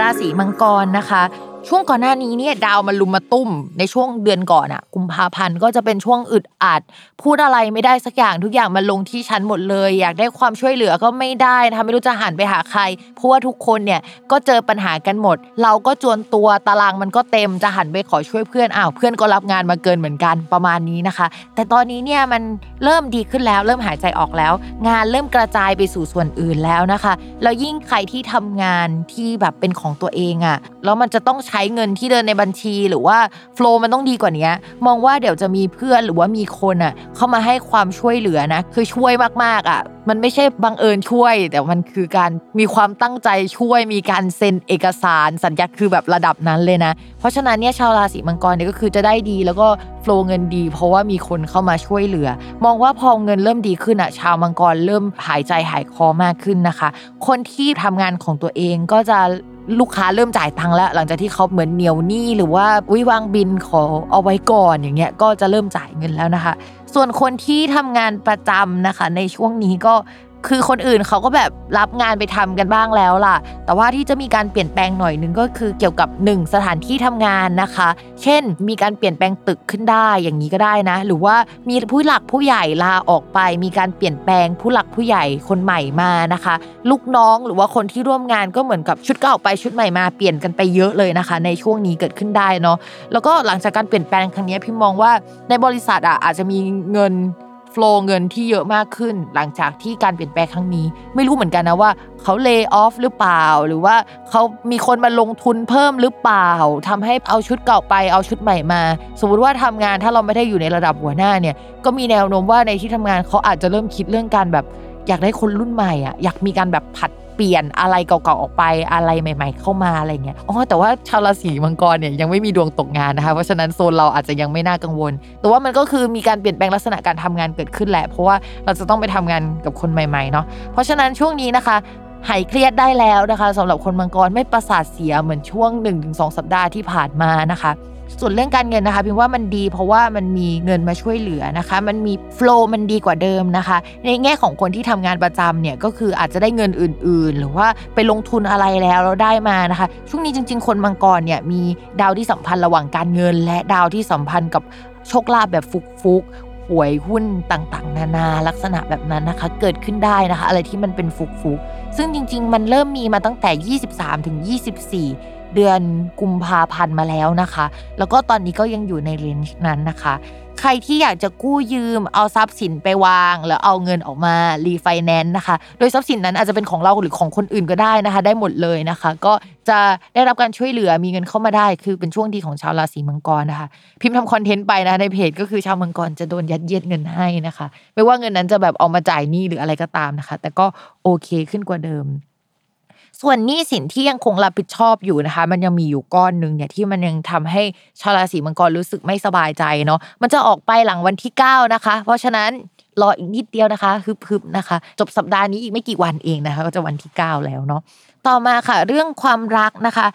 ราศีมังกรนะคะ ช่วงก่อนหน้านี้เนี่ยดาวมันลุมมาตุ้มในช่วงเดือนก่อนอะกุมภาพันธ์ก็จะเป็นช่วงอึดอัด พูดอะไรไม่ได้สักอย่างทุกอย่างมันลงที่ฉันหมดเลย อยากได้ความช่วยเหลือก็ไม่ได้นะคะไม่รู้จะหันไปหาใคร เพราะว่าทุกคนเนี่ยก็เจอปัญหากันหมด เราก็จวนตัวตารางมันก็เต็มจะหันไปขอช่วยเพื่อนอ้าวเพื่อนก็รับงานมาเกินเหมือนกันประมาณนี้นะคะ แต่ตอนนี้เนี่ยมันเริ่มดีขึ้นแล้ว เริ่มหายใจออกแล้ว งานเริ่มกระจายไปสู่ส่วนอื่นแล้วนะคะแล้วยิ่งใครที่ทำงานที่แบบเป็นของตัวเองอะแล้วมันจะต้องใช้เงินที่เดินในบัญชีหรือว่าโฟล์มันต้องดีกว่านี้มองว่าเดี๋ยวจะมีเพื่อนหรือว่ามีคนอะเข้ามาให้ความช่วยเหลือนะ คือช่วยมากๆอะ มันไม่ใช่บังเอิญช่วย แต่มันคือการมีความตั้งใจช่วย มีการเซ็นเอกสารสัญญาคือแบบระดับนั้นเลยนะ เพราะฉะนั้นเนี่ยชาวราศีมังกรเนี่ยก็คือจะได้ดีแล้วก็โฟล์เงินดี เพราะว่ามีคนเข้ามาช่วยเหลือ มองว่าพอเงินเริ่มดีขึ้นอะ ชาวมังกรเริ่มหายใจหายคอมากขึ้นนะคะ คนที่ทำงานของตัวเองก็จะ ลูกค้าเริ่มจ่ายตังค์แล้ว หลังจากที่เขาเหมือนเหนียวหนี้หรือว่าวิวางบินขอเอาไว้ก่อนอย่างเงี้ยก็จะเริ่มจ่ายเงินแล้วนะคะ ส่วนคนที่ทำงานประจำนะคะ ในช่วงนี้ก็ คือคนอื่นเขาก็แบบรับงานไปทำกันบ้างแล้วล่ะ แต่ว่าที่จะมีการเปลี่ยนแปลงหน่อยนึงก็คือเกี่ยวกับ 1 สถานที่ทำงานนะคะ เช่น มีการเปลี่ยนแปลงตึกขึ้นได้อย่างนี้ก็ได้นะ หรือว่ามีผู้หลักผู้ใหญ่ลาออกไป มีการเปลี่ยนแปลงผู้หลักผู้ใหญ่คนใหม่มานะคะ ลูกน้องหรือว่าคนที่ร่วมงานก็เหมือนกับชุดเก่าไปชุดใหม่มาเปลี่ยนกันไปเยอะเลยนะคะ ในช่วงนี้เกิดขึ้นได้เนาะแล้วก็หลังจากการเปลี่ยนแปลงครั้งนี้พี่มองว่าในบริษัทอะอาจจะมีเงิน ฟล์เงินที่เยอะมากขึ้น หลังจากที่การเปลี่ยนแปลงครั้งนี้ ไม่รู้เหมือนกันนะว่าเขาเลิกออฟหรือเปล่า หรือว่าเขามีคนมาลงทุนเพิ่มหรือเปล่าทำให้เอาชุดเก่าไปเอาชุดใหม่มา สมมติว่าทำงานถ้าเราไม่ได้อยู่ในระดับหัวหน้าเนี่ยก็มีแนวโน้มว่าในที่ทำงานเขาอาจจะเริ่มคิดเรื่องการแบบอยากได้คนรุ่นใหม่อะอยากมีการแบบผัด เปลี่ยนอะไรเก่าๆออกไปอะไรใหม่ ๆ เข้ามาอะไรเงี้ยอ๋อแต่ว่าชาวราศีมังกรเนี่ยยังไม่มีดวงตกงานนะคะ เพราะฉะนั้นโซนเราอาจจะยังไม่น่ากังวล แต่ว่ามันก็คือมีการเปลี่ยนแปลงลักษณะการทำงานเกิดขึ้นแหละ เพราะว่าเราจะต้องไปทำงานกับคนใหม่ๆเนาะเพราะฉะนั้นช่วงนี้นะคะหายเครียดได้แล้วนะคะสำหรับคนมังกรไม่ประสาทเสียเหมือนช่วง 1-2 สัปดาห์ที่ผ่านมานะคะ ส่วนเรื่องการเงินนะคะพิมว่ามันดีเพราะว่ามันมีเงินมาช่วยเหลือนะคะ มันมีโฟล์มันดีกว่าเดิมนะคะ ในแง่ของคนที่ทำงานประจำเนี่ยก็คืออาจจะได้เงินอื่น ๆ หรือว่าไปลงทุนอะไรแล้วเราได้มานะคะ ช่วงนี้จริง ๆ คนมังกรเนี่ยมีดาวที่สัมพันธ์ระหว่างการเงิน และดาวที่สัมพันธ์กับโชคลาภแบบฟลุกๆหวยหุ้นต่างๆ นานาลักษณะแบบนั้นนะคะ เกิดขึ้นได้นะคะ อะไรที่มันเป็นฟลุกๆซึ่งจริง ๆ มันเริ่มมีมาตั้งแต่ 23ถึง24 เดือนกุมภาพันธ์มาแล้วนะคะ แล้วก็ตอนนี้ก็ยังอยู่ใน range นั้นนะคะ ใครที่อยากจะกู้ยืมเอาทรัพย์สินไปวาง แล้วเอาเงินออกมารีไฟแนนซ์นะคะ โดยทรัพย์สินนั้นอาจจะเป็นของเราหรือของคนอื่นก็ได้นะคะ ได้หมดเลยนะคะ ก็จะได้รับการช่วยเหลือมีเงินเข้ามาได้ คือเป็นช่วงดีของชาวราศีมังกรนะคะ พิมพ์ทำคอนเทนต์ไปนะในเพจก็คือชาวมังกรจะโดนยัดเยียดเงินให้นะคะ ไม่ว่าเงินนั้นจะแบบเอามาจ่ายหนี้หรืออะไรก็ตามนะคะ แต่ก็โอเคขึ้นกว่าเดิม ส่วนหนี้สินที่ยังคงรับผิดชอบอยู่นะคะ มันยังมีอยู่ก้อนหนึ่งเนี่ยที่มันยังทำให้ชาวราศีมังกรรู้สึกไม่สบายใจเนาะมันจะออกไปหลังวันที่ 9 นะคะ เพราะฉะนั้นรออีกนิดเดียวนะคะฮึบๆนะคะ จบสัปดาห์นี้อีกไม่กี่วันเองนะคะ ก็จะวันที่ 9 แล้วเนาะต่อมาค่ะ เรื่องความรักนะคะ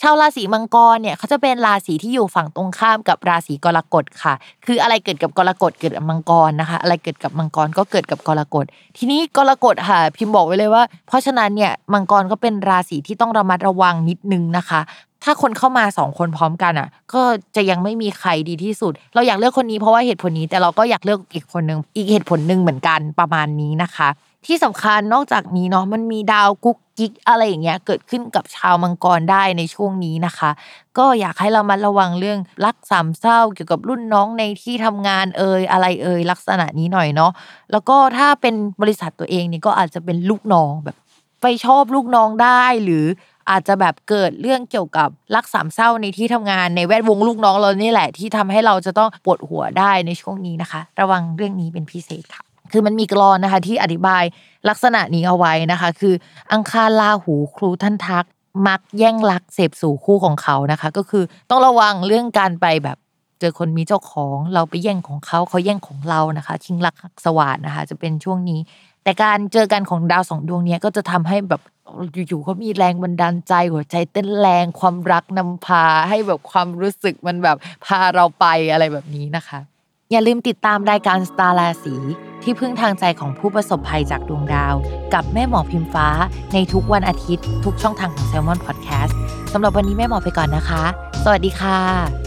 ชาวราศีมังกรเนี่ยเขาจะเป็นราศีที่อยู่ฝั่งตรงข้ามกับราศีกรกฎค่ะ คืออะไรเกิดกับกรกฎเกิดกับมังกรนะคะ อะไรเกิดกับมังกรก็เกิดกับกรกฎทีนี้กรกฎค่ะ พิมพ์บอกไว้เลยว่า เพราะฉะนั้นเนี่ยมังกรก็เป็นราศีที่ต้องระมัดระวังนิดนึงนะคะถ้าคนเข้ามาสองคนพร้อมกันอะ ก็จะยังไม่มีใครดีที่สุด เราอยากเลือกคนนี้เพราะว่าเหตุผลนี้แต่เราก็อยากเลือกอีกคนหนึ่งอีกเหตุผลหนึ่งเหมือนกันประมาณนี้นะคะ ที่สำคัญนอกจากนี้เนาะมันมีดาวกุ๊กกิ๊กอะไรอย่างเงี้ยเกิดขึ้นกับชาวมังกรได้ในช่วงนี้นะคะ ก็อยากให้เรามาระวังเรื่องรักสามเศร้าเกี่ยวกับรุ่นน้องในที่ทำงานเอ่ยอะไรเอ่ยลักษณะนี้หน่อยเนาะแล้วก็ถ้าเป็นบริษัทตัวเองเนี่ยก็อาจจะเป็นลูกน้องแบบไปชอบลูกน้องได้หรืออาจจะแบบเกิดเรื่องเกี่ยวกับรักสามเศร้าในที่ทำงานในแวดวงลูกน้องเรานี่แหละที่ทำให้เราจะต้องปวดหัวได้ในช่วงนี้นะคะ ระวังเรื่องนี้เป็นพิเศษค่ะ คือมันมีกรอนนะคะที่อธิบายลักษณะนี้เอาไว้นะคะ คืออังคารลาหูครูท่านทัก มักแย่งรักเสพสู่คู่ของเขานะคะ ก็คือต้องระวังเรื่องการไปแบบเจอคนมีเจ้าของเราไปแย่งของเขาเขาแย่งของเรานะคะชิงรักหัสวาดนะคะ จะเป็นช่วงนี้ แต่การเจอกันของดาวสองดวงนี้ก็จะทำให้แบบอยู่ๆเขามีแรงบันดาลใจหัวใจเต้นแรงความรักนำพาให้แบบความรู้สึกมันแบบพาเราไปอะไรแบบนี้นะคะ อย่าลืมติดตามรายการสตาร์ราศีที่พึ่งทางใจของผู้ประสบภัยจากดวงดาว กับแม่หมอพิมฟ้า ในทุกวันอาทิตย์ ทุกช่องทางของ s ซ l m o n Podcast สำหรับวันนี้แม่หมอไปก่อนนะคะ สวัสดีค่ะ